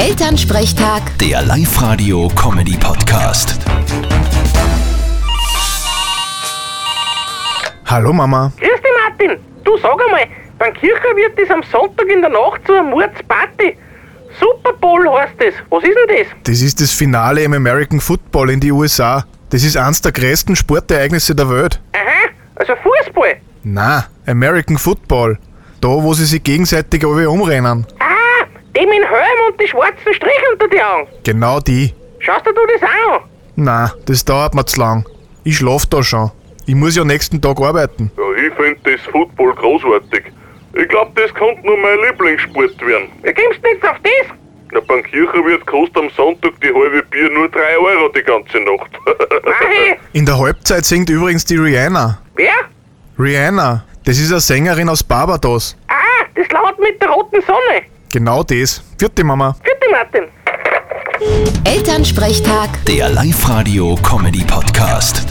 Elternsprechtag, Der Live-Radio-Comedy-Podcast. Hallo Mama. Grüß dich, Martin. Du sag einmal, beim Kircher wird es am Sonntag in der Nacht zu einer Mordsparty. Super Bowl heißt das. Was ist denn das? Das ist das Finale im American Football in die USA. Das ist eines der größten Sportereignisse der Welt. Aha, also Fußball. Na, American Football. Da, wo sie sich gegenseitig alle umrennen. Die mit dem Helm und die schwarzen Striche unter die Augen. Genau die. Schaust dir du das auch an? Na, das dauert mir zu lang. Ich schlaf da schon. Ich muss ja nächsten Tag arbeiten. Ja, ich finde das Football großartig. Ich glaube, das könnte nur mein Lieblingssport werden. Wie kommst du jetzt auf das? Na, beim Kirchenwirt kostet am Sonntag die halbe Bier nur 3 Euro die ganze Nacht. Nein, In der Halbzeit singt übrigens die Rihanna. wer? Rihanna, das ist eine Sängerin aus Barbados. Ah, das laut mit der roten Sonne. Genau das. Vierte Mama. Vierte Martin. Elternsprechtag. Der Live-Radio-Comedy-Podcast.